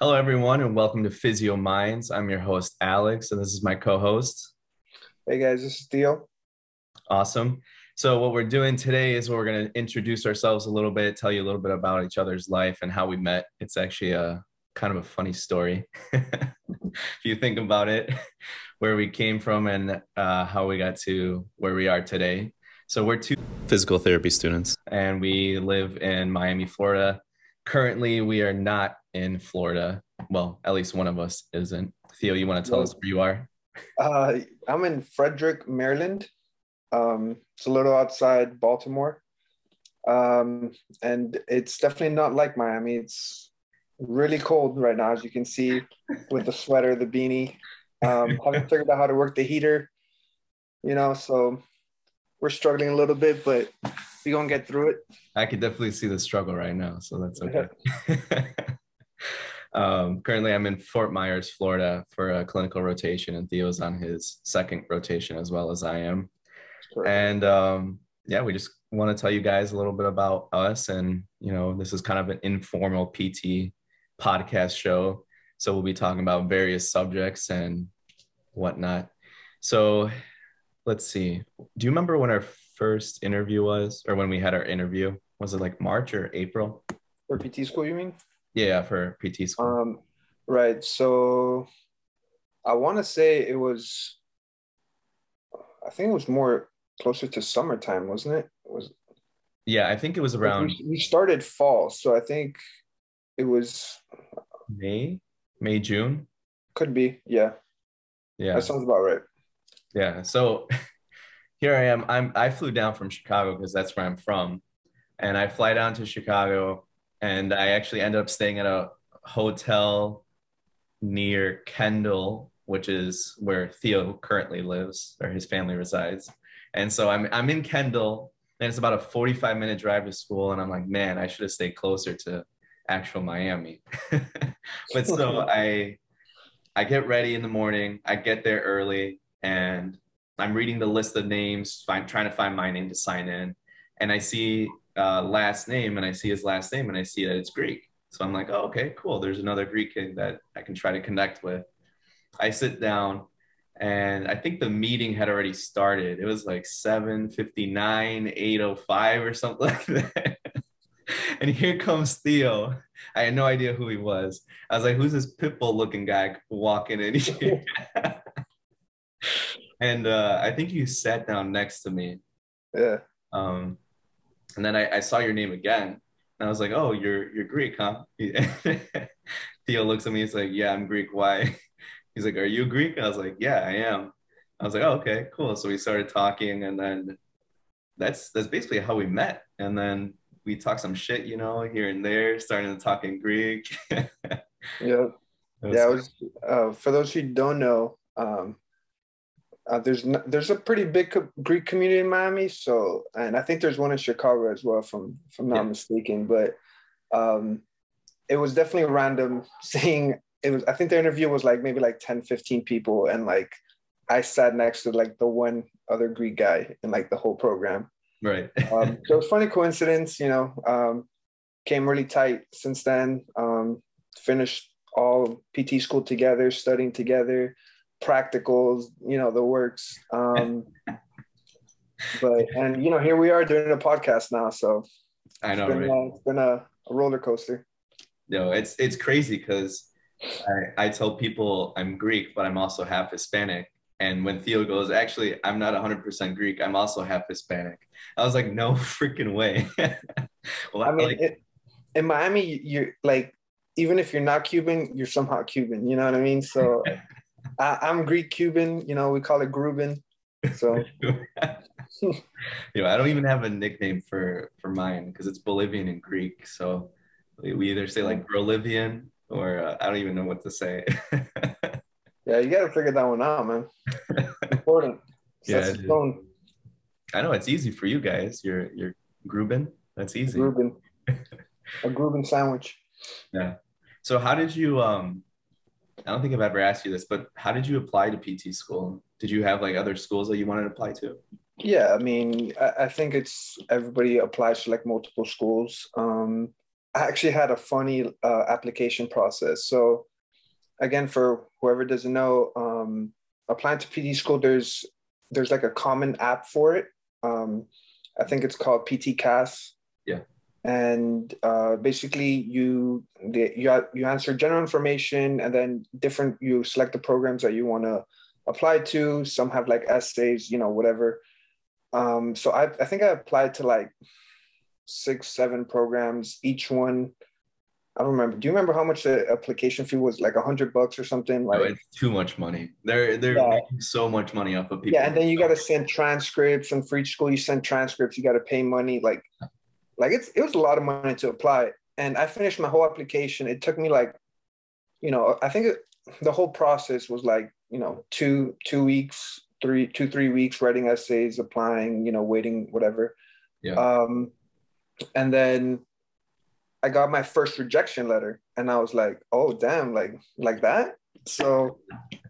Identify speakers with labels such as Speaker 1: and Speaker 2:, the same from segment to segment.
Speaker 1: Hello, everyone, and welcome to Physio Minds. I'm your host, Alex, and this is my co host.
Speaker 2: Hey, guys, this is Theo.
Speaker 1: Awesome. So, what we're doing today is we're going to introduce ourselves a little bit, tell you a little bit about each other's life and how we met. It's actually a kind of a funny story if you think about it, where we came from and uh, how we got to where we are today. So, we're two physical therapy students, and we live in Miami, Florida. Currently, we are not in Florida. Well, at least one of us isn't. Theo, you want to tell us where you are?
Speaker 2: Uh, I'm in Frederick, Maryland. Um, it's a little outside Baltimore. Um, and it's definitely not like Miami. It's really cold right now, as you can see, with the sweater, the beanie. Um, haven't figured out how to work the heater, you know, so we're struggling a little bit, but we're gonna get through it.
Speaker 1: I could definitely see the struggle right now, so that's okay. um, currently, I'm in Fort Myers, Florida, for a clinical rotation, and Theo's on his second rotation as well as I am. And um, yeah, we just want to tell you guys a little bit about us, and you know, this is kind of an informal PT podcast show, so we'll be talking about various subjects and whatnot. So, let's see. Do you remember when our first interview was, or when we had our interview? Was it like March or April?
Speaker 2: For PT school, you mean?
Speaker 1: Yeah, for PT school.
Speaker 2: Um, right. So I want to say it was, I think it was more closer to summertime, wasn't it? it was
Speaker 1: yeah, I think it was around.
Speaker 2: We, we started fall, so I think it was
Speaker 1: May, May, June.
Speaker 2: Could be, yeah.
Speaker 1: Yeah,
Speaker 2: that sounds about right.
Speaker 1: Yeah. So here I am. I'm I flew down from Chicago because that's where I'm from, and I fly down to Chicago, and I actually ended up staying at a hotel near Kendall, which is where Theo currently lives, or his family resides. And so I'm I'm in Kendall, and it's about a 45 minute drive to school, and I'm like, man, I should have stayed closer to actual Miami. but so I I get ready in the morning. I get there early, and I'm reading the list of names, find, trying to find my name to sign in, and I see uh, last name, and I see his last name, and I see that it's Greek. So I'm like, oh, okay, cool. There's another Greek kid that I can try to connect with. I sit down, and I think the meeting had already started. It was like 7:59, 8:05 or something like that. and here comes Theo. I had no idea who he was. I was like, who's this pitbull looking guy walking in here? and uh, I think you sat down next to me.
Speaker 2: Yeah.
Speaker 1: Um, and then I, I saw your name again, and I was like, "Oh, you're you're Greek, huh?" Theo looks at me. He's like, "Yeah, I'm Greek. Why?" He's like, "Are you Greek?" And I was like, "Yeah, I am." I was like, "Oh, okay, cool." So we started talking, and then that's that's basically how we met. And then we talked some shit, you know, here and there, starting to talk in Greek.
Speaker 2: yeah. Yeah, it was uh, for those who don't know, um, uh, there's there's a pretty big co- Greek community in Miami, so and I think there's one in Chicago as well, from if I'm not yeah. mistaken. But um, it was definitely random seeing it was. I think the interview was like maybe like 10, 15 people, and like I sat next to like the one other Greek guy in like the whole program.
Speaker 1: Right.
Speaker 2: um, so it was funny coincidence, you know. Um, came really tight since then. Um, finished all PT school together, studying together practicals, you know, the works. Um, but and you know, here we are doing a podcast now. So
Speaker 1: I know
Speaker 2: it's been,
Speaker 1: right?
Speaker 2: uh, it's been a, a, roller coaster.
Speaker 1: No, it's it's crazy because I, I tell people I'm Greek, but I'm also half Hispanic. And when Theo goes, actually, I'm not 100% Greek. I'm also half Hispanic. I was like, no freaking way.
Speaker 2: well, I mean, like, it, in Miami, you're like, even if you're not Cuban, you're somehow Cuban. You know what I mean? So I, am Greek Cuban. You know, we call it Gruben. So,
Speaker 1: you know, I don't even have a nickname for for mine because it's Bolivian and Greek. So we either say like Bolivian or uh, I don't even know what to say.
Speaker 2: yeah, you got to figure that one out, man. Important.
Speaker 1: yeah. I know it's easy for you guys. You're you're Gruben. That's easy.
Speaker 2: Gruben. A Gruben sandwich.
Speaker 1: Yeah. So how did you um I don't think I've ever asked you this, but how did you apply to PT school? Did you have like other schools that you wanted to apply to?
Speaker 2: Yeah, I mean, I, I think it's everybody applies to like multiple schools. Um, I actually had a funny uh, application process. So again, for whoever doesn't know, um, applying to PT school, there's there's like a common app for it. Um, I think it's called PT CAS.
Speaker 1: Yeah.
Speaker 2: And uh, basically, you the, you you answer general information, and then different you select the programs that you want to apply to. Some have like essays, you know, whatever. Um, so I I think I applied to like six, seven programs. Each one, I don't remember. Do you remember how much the application fee was? Like a hundred bucks or something? Like
Speaker 1: no, it's too much money. They're they're yeah. making so much money off of people.
Speaker 2: Yeah, and then you got to send transcripts, and for each school you send transcripts, you got to pay money. Like, like it's it was a lot of money to apply. And I finished my whole application. It took me like, you know, I think it, the whole process was like, you know, two two weeks, three two three weeks writing essays, applying, you know, waiting, whatever.
Speaker 1: Yeah.
Speaker 2: Um, and then I got my first rejection letter, and I was like, "Oh, damn! Like, like that." So,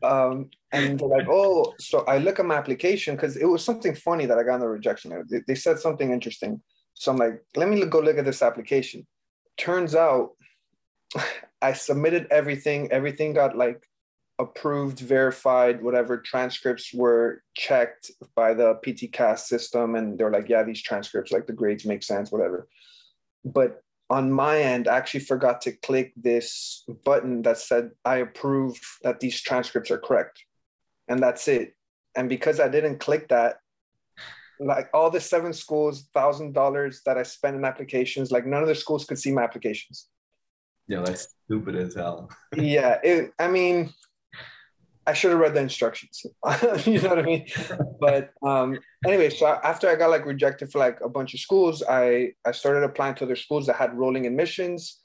Speaker 2: um, and they're like, "Oh," so I look at my application because it was something funny that I got in the rejection letter. They, they said something interesting, so I'm like, "Let me go look at this application." Turns out, I submitted everything. Everything got like approved, verified, whatever transcripts were checked by the PT CAS system. And they're like, yeah, these transcripts, like the grades make sense, whatever. But on my end, I actually forgot to click this button that said, I approve that these transcripts are correct. And that's it. And because I didn't click that, like all the seven schools, thousand dollars that I spent in applications, like none of the schools could see my applications.
Speaker 1: Yeah, that's stupid as hell.
Speaker 2: yeah, it, I mean, I should have read the instructions. you know what I mean? But um, anyway, so after I got like rejected for like a bunch of schools, I I started applying to other schools that had rolling admissions.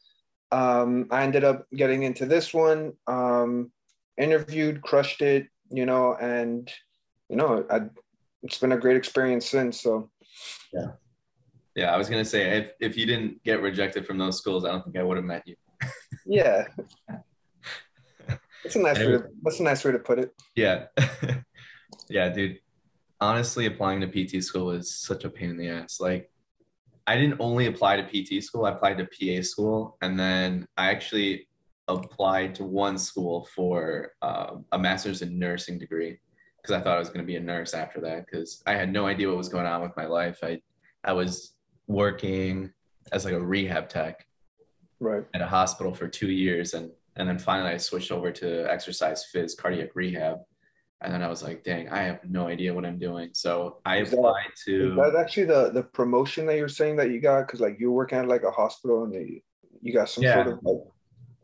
Speaker 2: Um, I ended up getting into this one, um, interviewed, crushed it, you know, and you know, I, it's been a great experience since. So
Speaker 1: yeah, yeah. I was gonna say if if you didn't get rejected from those schools, I don't think I would have met you.
Speaker 2: yeah. That's a nice way. To, that's a nice way to put it.
Speaker 1: Yeah, yeah, dude. Honestly, applying to PT school is such a pain in the ass. Like, I didn't only apply to PT school. I applied to PA school, and then I actually applied to one school for uh, a master's in nursing degree because I thought I was going to be a nurse after that because I had no idea what was going on with my life. I I was working as like a rehab tech
Speaker 2: right
Speaker 1: at a hospital for two years and and then finally, I switched over to exercise phys cardiac rehab. And then I was like, dang, I have no idea what I'm doing. So I is applied that, to.
Speaker 2: That actually the, the promotion that you're saying that you got? Because like you're working at like a hospital and they, you got some yeah. sort of like,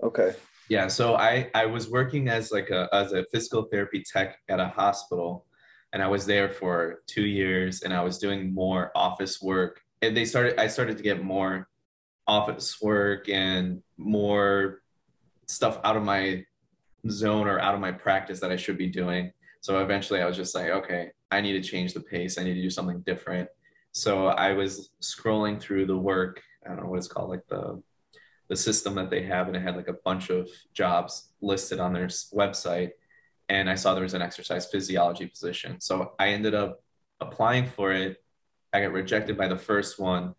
Speaker 2: okay.
Speaker 1: Yeah. So I, I was working as like a, as a physical therapy tech at a hospital and I was there for two years and I was doing more office work. And they started, I started to get more office work and more stuff out of my zone or out of my practice that I should be doing. So eventually I was just like, okay, I need to change the pace. I need to do something different. So I was scrolling through the work, I don't know what it's called, like the the system that they have, and it had like a bunch of jobs listed on their website. And I saw there was an exercise physiology position. So I ended up applying for it. I got rejected by the first one.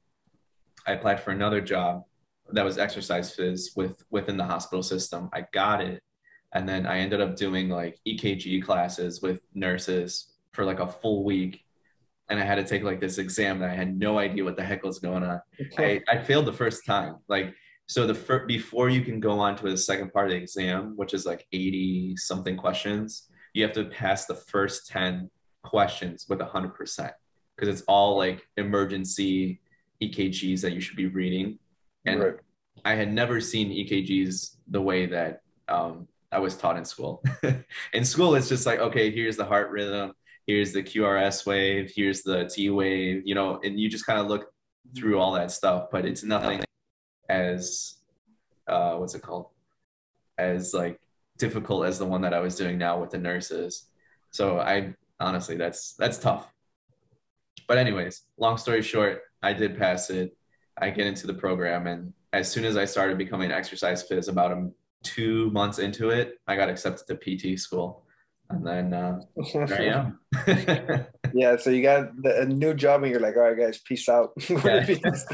Speaker 1: I applied for another job that was exercise phys with within the hospital system. I got it. And then I ended up doing like EKG classes with nurses for like a full week. And I had to take like this exam that I had no idea what the heck was going on. I, I failed the first time. Like, so the first, before you can go on to the second part of the exam, which is like 80 something questions, you have to pass the first 10 questions with 100% because it's all like emergency EKGs that you should be reading and right. I had never seen EKGs the way that um, I was taught in school. in school, it's just like, okay, here's the heart rhythm, here's the QRS wave, here's the T wave, you know, and you just kind of look through all that stuff, but it's nothing as, uh, what's it called? As like difficult as the one that I was doing now with the nurses. So I honestly, that's, that's tough. But anyways, long story short, I did pass it. I get into the program, and as soon as I started becoming exercise phys, about a, two months into it, I got accepted to PT school, and then uh, there I
Speaker 2: am. yeah, so you got the, a new job, and you're like, all right, guys, peace out.
Speaker 1: yeah.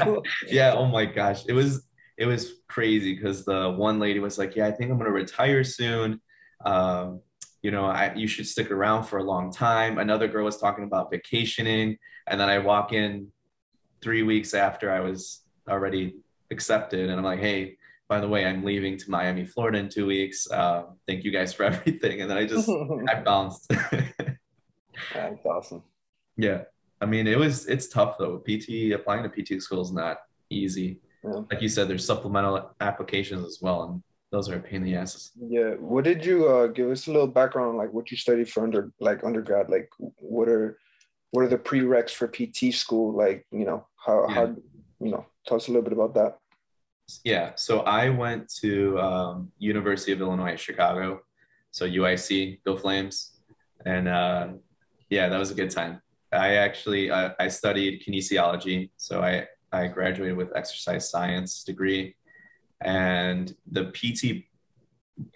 Speaker 1: yeah. Oh my gosh, it was it was crazy because the one lady was like, "Yeah, I think I'm gonna retire soon. Um, you know, I, you should stick around for a long time." Another girl was talking about vacationing, and then I walk in three weeks after I was already accepted, and I'm like, "Hey." By the way, I'm leaving to Miami, Florida in two weeks. Uh, thank you guys for everything. And then I just I bounced.
Speaker 2: That's awesome.
Speaker 1: Yeah. I mean, it was it's tough though. PT applying to PT school is not easy. Yeah. Like you said, there's supplemental applications as well, and those are a pain in the asses.
Speaker 2: Yeah. What did you uh, give us a little background, like what you studied for under like undergrad? Like what are what are the prereqs for PT school? Like you know how yeah. how you know tell us a little bit about that.
Speaker 1: Yeah. So I went to um, University of Illinois Chicago, so UIC, go Flames, and uh, yeah, that was a good time. I actually uh, I studied kinesiology, so I I graduated with exercise science degree, and the PT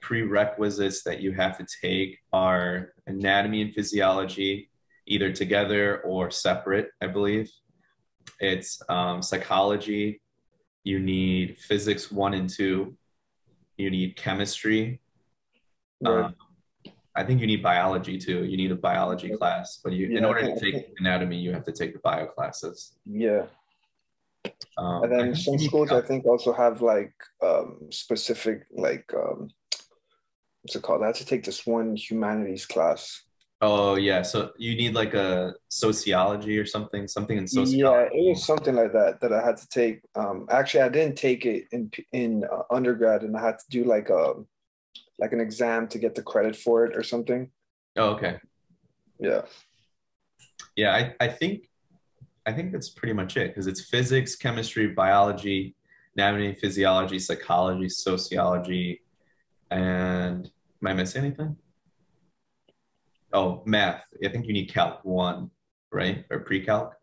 Speaker 1: prerequisites that you have to take are anatomy and physiology, either together or separate, I believe. It's um, psychology. You need physics one and two. You need chemistry. Right. Um, I think you need biology too. You need a biology class, but you, yeah, in order to take anatomy, you have to take the bio classes.
Speaker 2: Yeah. Um, and then some schools, I think, also have like um, specific, like, um, what's it called? I had to take this one humanities class.
Speaker 1: Oh yeah, so you need like a sociology or something, something in sociology.
Speaker 2: Yeah, it was something like that that I had to take. Um, actually, I didn't take it in in uh, undergrad, and I had to do like a like an exam to get the credit for it or something.
Speaker 1: Oh, okay.
Speaker 2: Yeah.
Speaker 1: Yeah, I, I think I think that's pretty much it because it's physics, chemistry, biology, anatomy, physiology, psychology, sociology, and am I missing anything? Oh, math. I think you need calc one, right? Or pre-calc.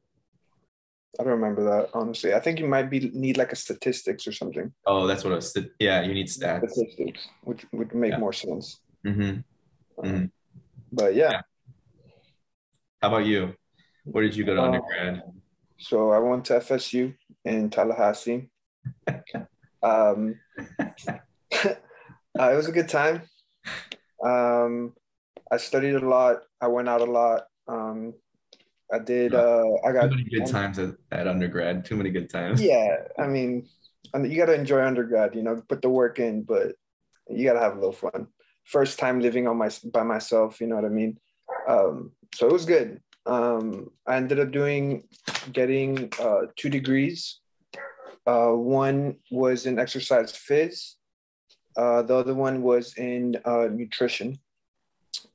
Speaker 2: I don't remember that honestly. I think you might be need like a statistics or something.
Speaker 1: Oh, that's what I was. Yeah, you need stats.
Speaker 2: Statistics, which would make yeah. more sense.
Speaker 1: Mm-hmm. mm-hmm.
Speaker 2: But yeah. yeah.
Speaker 1: How about you? Where did you go to uh, undergrad?
Speaker 2: So I went to FSU in Tallahassee. um, uh, it was a good time. Um, I studied a lot. I went out a lot. Um, I did. Uh, I got
Speaker 1: too many good times at, at undergrad. Too many good times.
Speaker 2: Yeah, I mean, you got to enjoy undergrad. You know, put the work in, but you got to have a little fun. First time living on my by myself. You know what I mean? Um, so it was good. Um, I ended up doing getting uh, two degrees. Uh, one was in exercise phys. Uh, the other one was in uh, nutrition.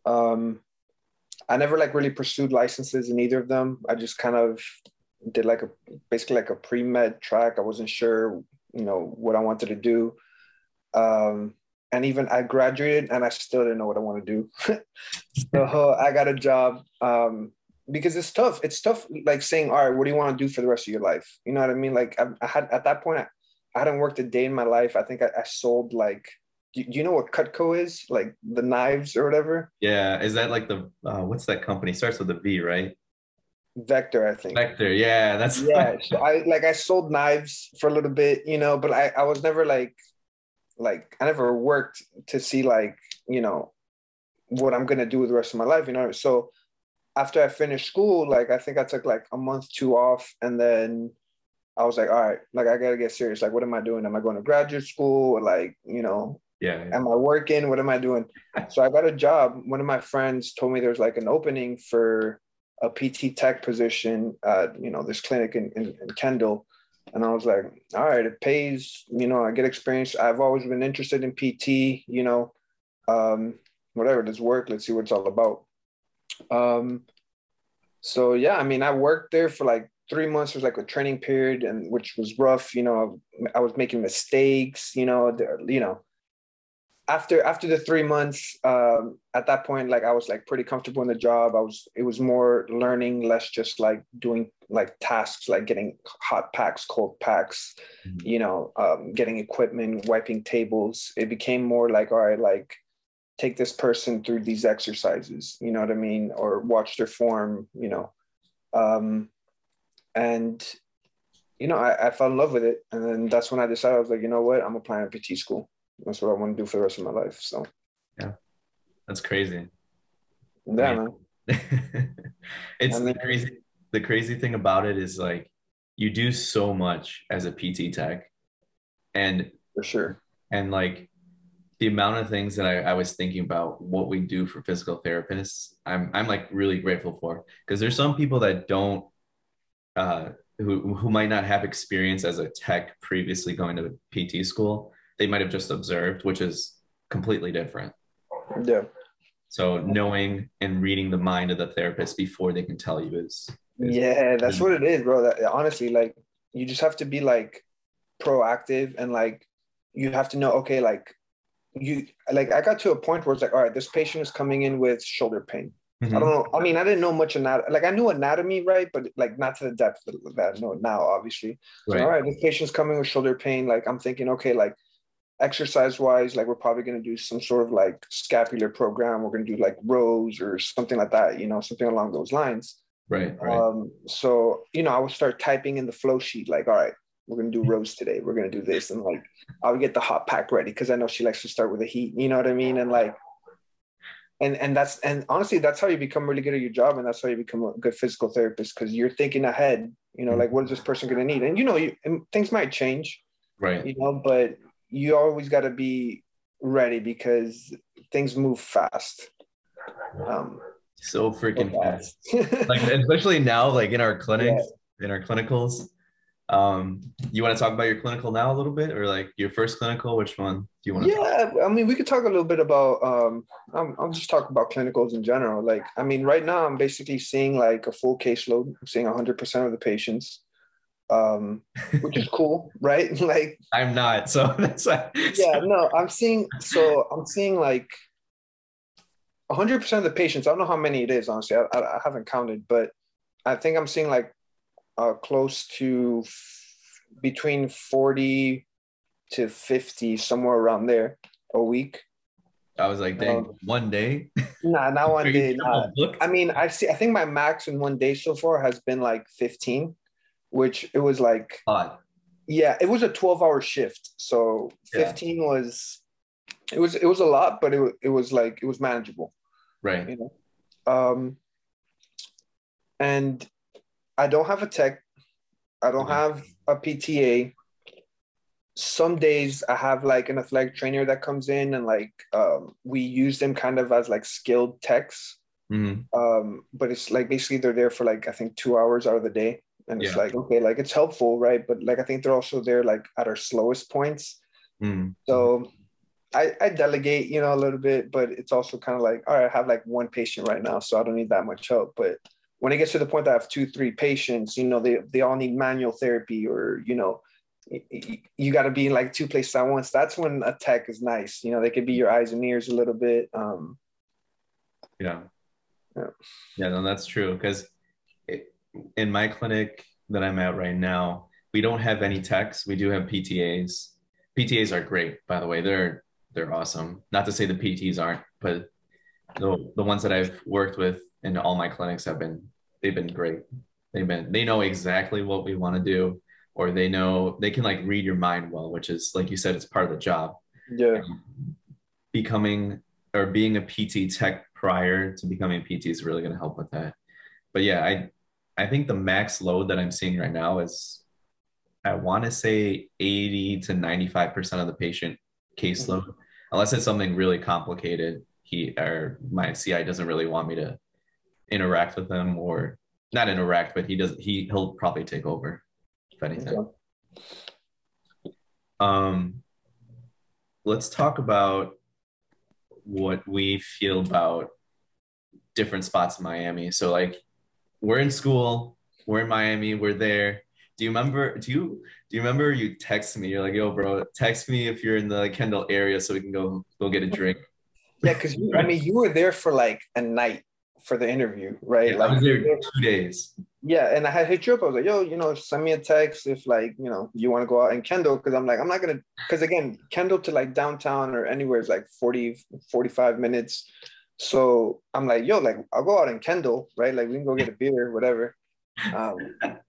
Speaker 2: Um, I never like really pursued licenses in either of them. I just kind of did like a basically like a pre-med track. I wasn't sure, you know, what I wanted to do. Um, and even I graduated and I still didn't know what I want to do. so I got a job um, because it's tough. It's tough, like saying, "All right, what do you want to do for the rest of your life?" You know what I mean? Like I, I had at that point, I, I, hadn't worked a day in my life. I think I, I sold like do, you know what Cutco is? Like the knives or whatever?
Speaker 1: Yeah. Is that like the, uh, what's that company? Starts with a V, right?
Speaker 2: Vector, I think.
Speaker 1: Vector, yeah, that's
Speaker 2: yeah. so I like I sold knives for a little bit, you know, but I I was never like like I never worked to see like you know what I'm gonna do with the rest of my life, you know. So after I finished school, like I think I took like a month two off, and then I was like, all right, like I gotta get serious. Like, what am I doing? Am I going to graduate school? Or like, you know,
Speaker 1: yeah,
Speaker 2: Am I working? What am I doing? so I got a job. One of my friends told me there's like an opening for a PT tech position at, you know, this clinic in, in, in Kendall. And I was like, all right, it pays, you know, I get experience. I've always been interested in PT, you know, um, whatever, this work, let's see what it's all about. Um, so yeah, I mean, I worked there for like three months. It was like a training period and which was rough, you know, I was making mistakes, you know, you know, after after the three months um, at that point like i was like pretty comfortable in the job. I was it was more learning less just like doing like tasks like getting hot packs cold packs mm-hmm. you know um, getting equipment wiping tables. It became more like all right like take this person through these exercises you know what i mean or watch their form you know um, and you know, I, I fell in love with it. And then that's when I decided I was like, you know what, I'm applying to PT school. That's what I want to do for the rest of my life. So
Speaker 1: yeah. That's crazy.
Speaker 2: Yeah,
Speaker 1: it's I mean, the crazy the crazy thing about it is like you do so much as a PT tech. And
Speaker 2: for sure.
Speaker 1: And like the amount of things that I, I, was thinking about what we do for physical therapists, I'm I'm like really grateful for because there's some people that don't uh who who might not have experience as a tech previously going to PT school. They might have just observed, which is completely different.
Speaker 2: Yeah.
Speaker 1: So knowing and reading the mind of the therapist before they can tell you is,
Speaker 2: is yeah, that's what it is, bro. That honestly, like you just have to be like proactive and like you have to know, okay, like you like I got to a point where it's like, all right, this patient is coming in with shoulder pain. Mm-hmm. I don't know. I mean, I didn't know much anatomy. Like I knew anatomy, right? But like not to the depth that I know now, obviously. Right. So, all right, this patient's coming with shoulder pain. Like I'm thinking, okay, like exercise wise, like we're probably going to do some sort of like scapular program. We're going to do like rows or something like that, you know, something along those lines.
Speaker 1: Right. right.
Speaker 2: Um, so, you know, I would start typing in the flow sheet, like, all right, we're gonna do rows today. We're gonna do this, and like I would get the hot pack ready because I know she likes to start with the heat. You know what I mean? And like, and and that's and honestly, that's how you become really good at your job, and that's how you become a good physical therapist because you're thinking ahead. You know, like what is this person gonna need? And you know, you, and things might change,
Speaker 1: right?
Speaker 2: You know, but you always got to be ready because things move fast. Um,
Speaker 1: so freaking fast. fast. like especially now, like in our clinics, yeah. in our clinicals um, you want to talk about your clinical now a little bit, or like your first clinical? Which one do you want
Speaker 2: to? Yeah, I mean, we could talk a little bit about. Um, I'm, I'll just talk about clinicals in general. Like, I mean, right now I'm basically seeing like a full caseload. I'm seeing 100 percent of the patients, um, which is cool, right? like,
Speaker 1: I'm not, so that's why.
Speaker 2: yeah, no, I'm seeing. So I'm seeing like 100 percent of the patients. I don't know how many it is, honestly. I, I, I haven't counted, but I think I'm seeing like uh, close to between 40 to 50, somewhere around there a week.
Speaker 1: I was like, dang, um, one day?
Speaker 2: Nah, not one day. Nah. I mean, I see. I think my max in one day so far has been like 15, which it was like,
Speaker 1: Odd.
Speaker 2: yeah, it was a 12 hour shift. So 15 yeah. was, it was, it was a lot, but it, it was like, it was manageable.
Speaker 1: Right.
Speaker 2: You know? Um, and I don't have a tech. I don't have a PTA. Some days I have like an athletic trainer that comes in and like um, we use them kind of as like skilled techs.
Speaker 1: Mm-hmm.
Speaker 2: Um, but it's like basically they're there for like I think two hours out of the day, and it's yeah. like okay, like it's helpful, right? But like I think they're also there like at our slowest points.
Speaker 1: Mm-hmm.
Speaker 2: So I, I delegate, you know, a little bit, but it's also kind of like, all right, I have like one patient right now, so I don't need that much help. But when it gets to the point that I have two, three patients, you know, they, they all need manual therapy or, you know, you got to be in like two places at once. That's when a tech is nice. You know, they could be your eyes and ears a little bit. Um,
Speaker 1: yeah.
Speaker 2: Yeah.
Speaker 1: Yeah, no, that's true. Because in my clinic that I'm at right now, we don't have any techs. We do have PTAs. PTAs are great, by the way. They're they're awesome. Not to say the PTs aren't, but the the ones that I've worked with in all my clinics have been they've been great. They've been they know exactly what we want to do, or they know they can like read your mind well, which is like you said, it's part of the job.
Speaker 2: Yeah.
Speaker 1: Um, becoming or being a PT tech prior to becoming a PT is really going to help with that. But yeah, I I think the max load that I'm seeing right now is I want to say 80 to 95% of the patient caseload, mm-hmm. unless it's something really complicated. He or my CI doesn't really want me to interact with him or not interact, but he does he he'll probably take over if anything. Okay. Um let's talk about what we feel about different spots in Miami. So like we're in school, we're in Miami, we're there. Do you remember do you do you remember you text me? You're like, yo, bro, text me if you're in the Kendall area so we can go go get a drink.
Speaker 2: Yeah, because I mean you were there for like a night for the interview, right?
Speaker 1: Yeah, like I was there two days.
Speaker 2: Yeah, and I had hit you up. I was like, "Yo, you know, send me a text if like you know you want to go out in Kendall." Because I'm like, I'm not gonna. Because again, Kendall to like downtown or anywhere is like 40, 45 minutes. So I'm like, "Yo, like I'll go out in Kendall, right? Like we can go get a beer, whatever." Um,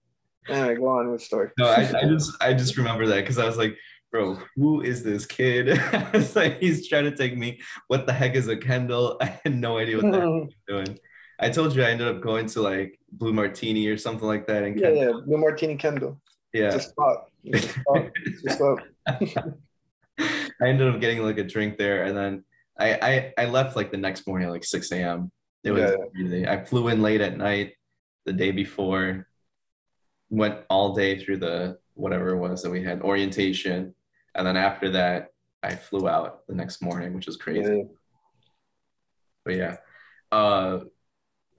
Speaker 2: Anyway, go on with the story.
Speaker 1: No, I, I just I just remember that because I was like, bro, who is this kid? it's like he's trying to take me. What the heck is a Kendall? I had no idea what they're doing. I told you I ended up going to like Blue Martini or something like that.
Speaker 2: And yeah, yeah, Blue Martini Kendall.
Speaker 1: Yeah.
Speaker 2: It's a spot. A spot. A spot.
Speaker 1: I ended up getting like a drink there, and then I I, I left like the next morning, like 6 a.m. It was yeah. crazy. I flew in late at night the day before, went all day through the whatever it was that we had orientation, and then after that, I flew out the next morning, which was crazy. Yeah. But yeah, uh,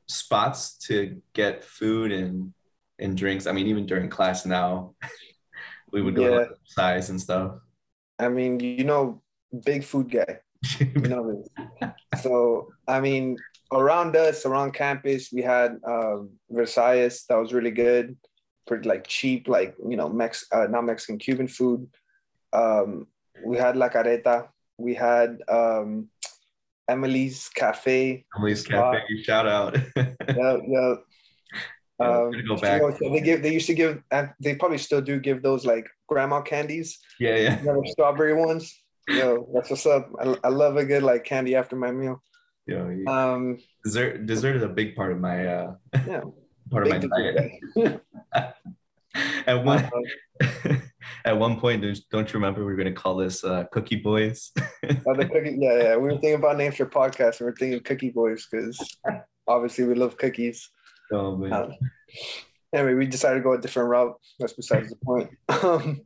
Speaker 1: spots to get food and and drinks. I mean, even during class now, we would go yeah. to size and stuff.
Speaker 2: I mean, you know, big food guy. you know, so I mean, around us, around campus, we had um, Versailles that was really good, pretty like cheap, like you know, Mex uh, not Mexican, Cuban food. Um, we had La Carreta. We had um, Emily's Cafe.
Speaker 1: Emily's Cafe, shout out.
Speaker 2: yeah, yeah. Um, go back. You know, they give. They used to give. and They probably still do give those like grandma candies.
Speaker 1: Yeah, yeah.
Speaker 2: You know, strawberry ones. Yo, that's what's up. I, I love a good like candy after my meal.
Speaker 1: Yeah. yeah. Um, dessert. Dessert is a big part of my. uh Yeah. part of my diet. at one uh-huh. at one point, don't you remember we were going to call this uh, Cookie Boys?
Speaker 2: oh, the cookie, yeah, yeah. We were thinking about names for podcasts, and we are thinking Cookie Boys because obviously we love cookies.
Speaker 1: Oh man. Um,
Speaker 2: anyway, we decided to go a different route. That's besides the point. Um,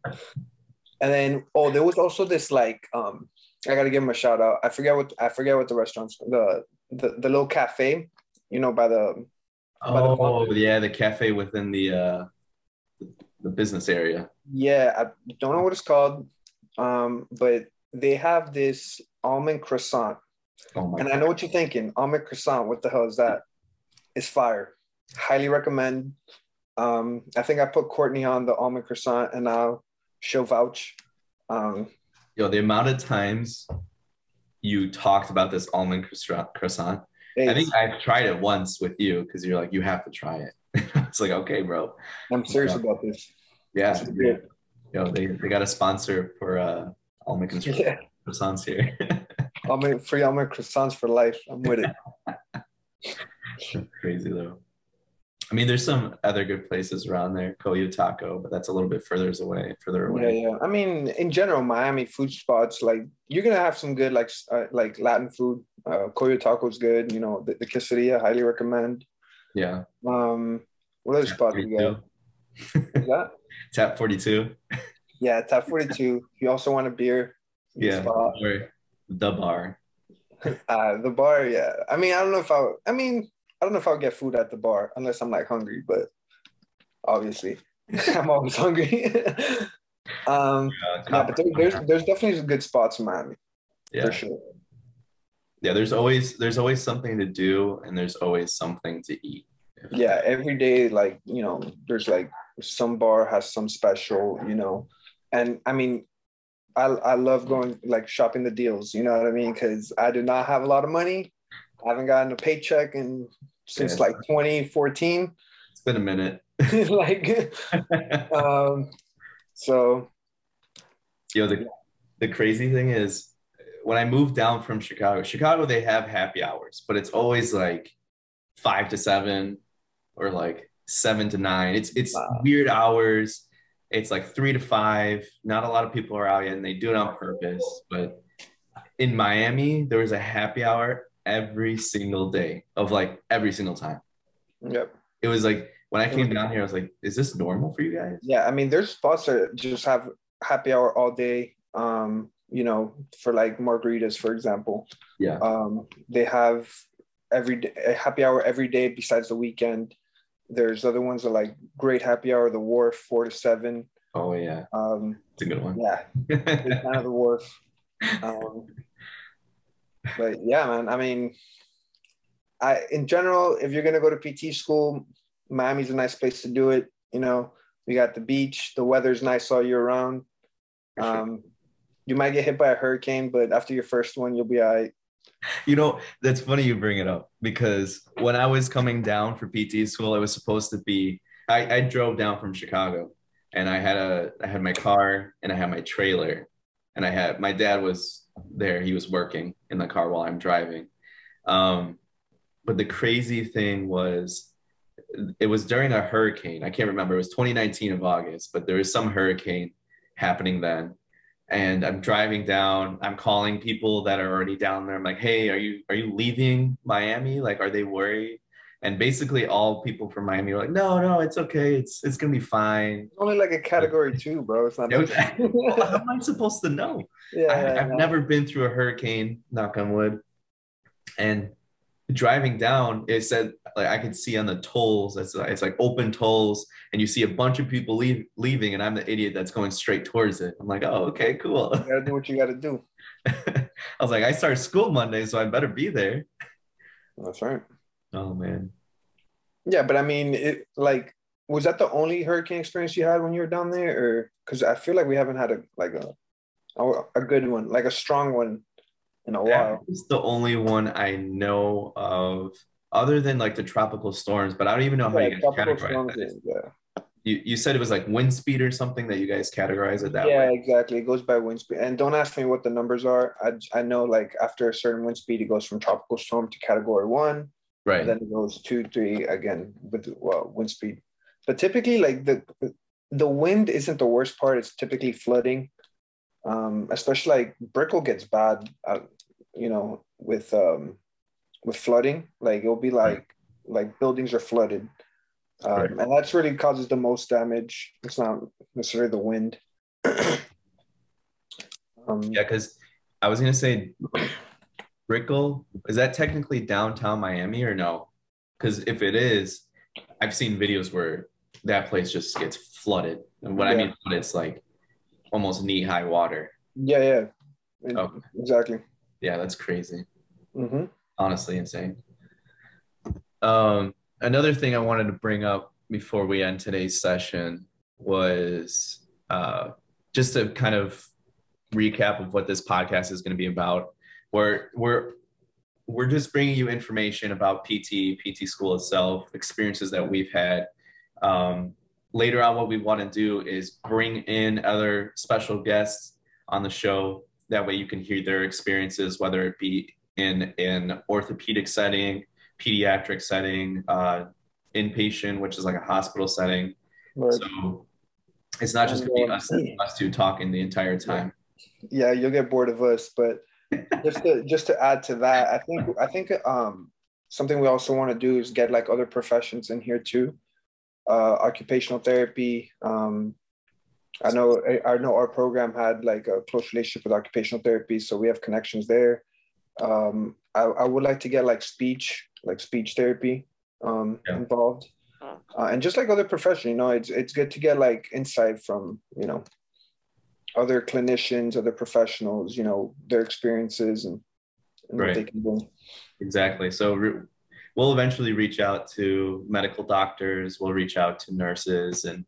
Speaker 2: and then oh, there was also this like um, I gotta give him a shout out. I forget what I forget what the restaurant's the the, the little cafe, you know, by the
Speaker 1: Oh the yeah, the cafe within the uh the business area.
Speaker 2: Yeah, I don't know what it's called. Um, but they have this almond croissant. Oh my and God. I know what you're thinking. Almond croissant, what the hell is that? It's fire highly recommend. Um, I think I put Courtney on the almond croissant, and now she'll vouch. Um,
Speaker 1: Yo, the amount of times you talked about this almond croissant, I think I've tried it once with you because you're like, you have to try it. it's like, okay, bro.
Speaker 2: I'm serious about this.
Speaker 1: Yeah. Yo, they, they got a sponsor for uh, almond yeah. croissants here.
Speaker 2: almond free almond croissants for life. I'm with it.
Speaker 1: Crazy though. I mean, there's some other good places around there, Coyo Taco, but that's a little bit further away, further away.
Speaker 2: Yeah, yeah. I mean, in general, Miami food spots like you're gonna have some good like uh, like Latin food. Uh, Coyo Taco is good. You know, the, the quesadilla, highly recommend.
Speaker 1: Yeah.
Speaker 2: Um, what other spots we got?
Speaker 1: That Tap Forty Two?
Speaker 2: Yeah, Tap Forty Two. If you also want a beer,
Speaker 1: yeah, or the bar.
Speaker 2: uh, the bar, yeah. I mean, I don't know if I. I mean, I don't know if I'll get food at the bar unless I'm like hungry, but obviously I'm always hungry. um, yeah, yeah, but there, there's there's definitely some good spots in Miami. Yeah. For sure.
Speaker 1: Yeah, there's always there's always something to do and there's always something to eat.
Speaker 2: Yeah, every day, like, you know, there's like some bar has some special, you know. And I mean, I I love going like shopping the deals, you know what I mean? Because I do not have a lot of money I haven't gotten a paycheck in since yeah. like 2014.
Speaker 1: It's been a minute.
Speaker 2: like, um, so.
Speaker 1: Yo, the, the crazy thing is when I moved down from Chicago, Chicago, they have happy hours, but it's always like five to seven or like seven to nine. It's, it's wow. weird hours. It's like three to five. Not a lot of people are out yet and they do it on purpose. But in Miami, there was a happy hour every single day of like every single time.
Speaker 2: Yep.
Speaker 1: It was like when I came down here, I was like, is this normal for you guys?
Speaker 2: Yeah. I mean, there's spots that just have happy hour all day. Um, you know, for like margaritas, for example.
Speaker 1: Yeah.
Speaker 2: Um, they have every day a happy hour every day besides the weekend. There's other ones that like great happy hour, the wharf, four to seven.
Speaker 1: Oh yeah.
Speaker 2: Um,
Speaker 1: it's a good one.
Speaker 2: Yeah. kind of the wharf. Um, but yeah, man. I mean, I in general, if you're gonna go to PT school, Miami's a nice place to do it. You know, we got the beach, the weather's nice all year round. Um, you might get hit by a hurricane, but after your first one, you'll be all right.
Speaker 1: You know, that's funny you bring it up because when I was coming down for PT school, I was supposed to be I, I drove down from Chicago and I had a I had my car and I had my trailer and I had my dad was there. He was working in the car while I'm driving. Um, but the crazy thing was it was during a hurricane. I can't remember. It was 2019 of August, but there was some hurricane happening then. And I'm driving down. I'm calling people that are already down there. I'm like, "Hey, are you are you leaving Miami? Like, are they worried?" And basically, all people from Miami were like, "No, no, it's okay. It's it's gonna be fine."
Speaker 2: Only like a category two, bro. It's not.
Speaker 1: Was, how am I supposed to know? Yeah, I, have never been through a hurricane. Knock on wood. And driving down, it said like I could see on the tolls, it's, it's like open tolls, and you see a bunch of people leave, leaving, and I'm the idiot that's going straight towards it. I'm like, oh, okay, cool.
Speaker 2: You gotta do what you gotta do.
Speaker 1: I was like, I start school Monday, so I better be there.
Speaker 2: That's right.
Speaker 1: Oh man.
Speaker 2: Yeah, but I mean, it like was that the only hurricane experience you had when you were down there, or because I feel like we haven't had a like a a good one, like a strong one in a while.
Speaker 1: It's the only one I know of, other than like the tropical storms. But I don't even know how you guys categorize it. Yeah. You, you said it was like wind speed or something that you guys categorize it that
Speaker 2: yeah,
Speaker 1: way.
Speaker 2: Yeah, exactly. It goes by wind speed. And don't ask me what the numbers are. I, I know like after a certain wind speed, it goes from tropical storm to category one.
Speaker 1: Right.
Speaker 2: And then it goes two, three again with well, wind speed. But typically, like the the wind isn't the worst part. It's typically flooding um, especially like Brickell gets bad, uh, you know, with um, with flooding. Like it'll be like like buildings are flooded, um, right. and that's really causes the most damage. It's not necessarily the wind.
Speaker 1: um, yeah, because I was gonna say, Brickell is that technically downtown Miami or no? Because if it is, I've seen videos where that place just gets flooded, and what yeah. I mean, it's like almost knee high water.
Speaker 2: Yeah, yeah. Okay. Exactly.
Speaker 1: Yeah, that's crazy.
Speaker 2: Mm-hmm.
Speaker 1: Honestly, insane. Um, another thing I wanted to bring up before we end today's session was uh, just to kind of recap of what this podcast is going to be about. We're we're we're just bringing you information about PT, PT school itself, experiences that we've had, um, later on, what we want to do is bring in other special guests on the show. That way, you can hear their experiences, whether it be in an orthopedic setting, pediatric setting, uh, inpatient, which is like a hospital setting. Right. So it's not just going to be us, us two talking the entire time.
Speaker 2: Yeah, you'll get bored of us, but just to just to add to that, I think I think um, something we also want to do is get like other professions in here too uh, occupational therapy. Um, I know I know our program had like a close relationship with occupational therapy, so we have connections there. Um, I, I would like to get like speech, like speech therapy um, yeah. involved, uh, and just like other professions, you know, it's it's good to get like insight from you know other clinicians, other professionals, you know, their experiences and, and
Speaker 1: right. what they can do. Exactly. So re- we'll eventually reach out to medical doctors we'll reach out to nurses and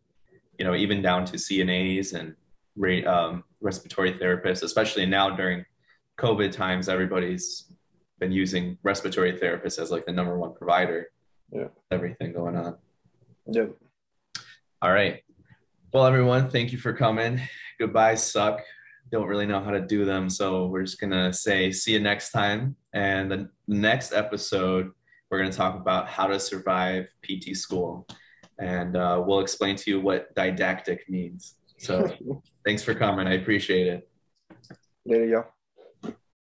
Speaker 1: you know even down to cnas and um, respiratory therapists especially now during covid times everybody's been using respiratory therapists as like the number one provider.
Speaker 2: Yeah.
Speaker 1: Everything going on.
Speaker 2: Yep.
Speaker 1: All right. Well everyone thank you for coming. Goodbye suck. Don't really know how to do them so we're just gonna say see you next time. And the next episode we're going to talk about how to survive PT school. And uh, we'll explain to you what didactic means. So thanks for coming. I appreciate it.
Speaker 2: You go.